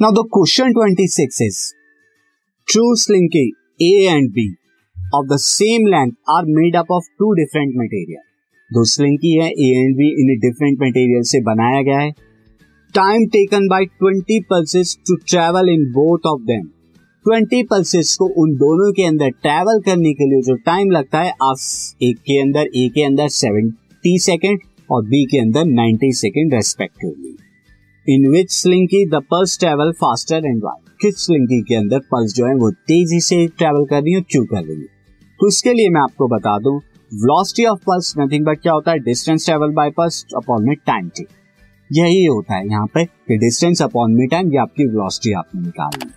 Now the question 26 is true slinky A and B of the same length are made up of two different material. दो slinky है A and B in different material से बनाया गया है। Time taken by 20 pulses to travel in both of them 20 pulses को उन दोनों के अंदर ट्रेवल करने के लिए जो टाइम लगता है एक के अंदर ए के अंदर 70 सेकेंड और बी के अंदर 90 second respectively in which slinky the pulse travel faster and why किस स्लिंकी के अंदर पल्स जो है वो तेज़ी से ट्रेवल कर रही है क्यों कर रही है। तो इसके लिए मैं आपको बता दूँ velocity of pulse nothing but क्या होता है? Distance travel by pulse upon में टाइम टी यही होता है यहाँ पे कि डिस्टेंस अपॉन में टाइम ये आपकी वेलोसिटी आपने निकालनी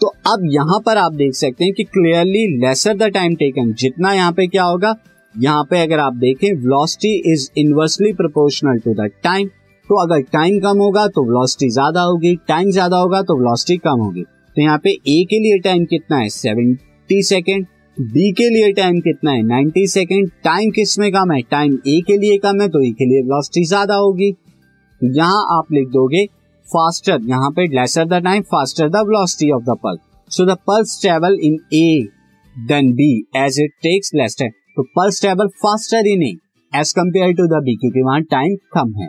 तो अब यहाँ पर आप देख सकते हैं कि clearly lesser the time taken जितना यहाँ पे क्या होगा? यहाँ पे अगर आप देखें velocity is inversely proportional to the time तो अगर टाइम कम होगा तो वेलोसिटी ज़्यादा होगी टाइम ज़्यादा होगा तो वेलोसिटी कम होगी। तो यहाँ पे ए के लिए टाइम कितना है? सेवेंटी सेकेंड बी के लिए टाइम कितना है? नाइन्टी सेकेंड टाइम किसमें कम है? टाइम ए के लिए कम है तो ए के लिए वेलोसिटी ज़्यादा होगी। यहाँ आप लिख दोगे फास्टर यहाँ पे lesser the time faster the velocity of the pulse so the pulse travel in A then B as it takes less time तो pulse travel faster in A as compare to the B क्योंकि वहाँ time कम है।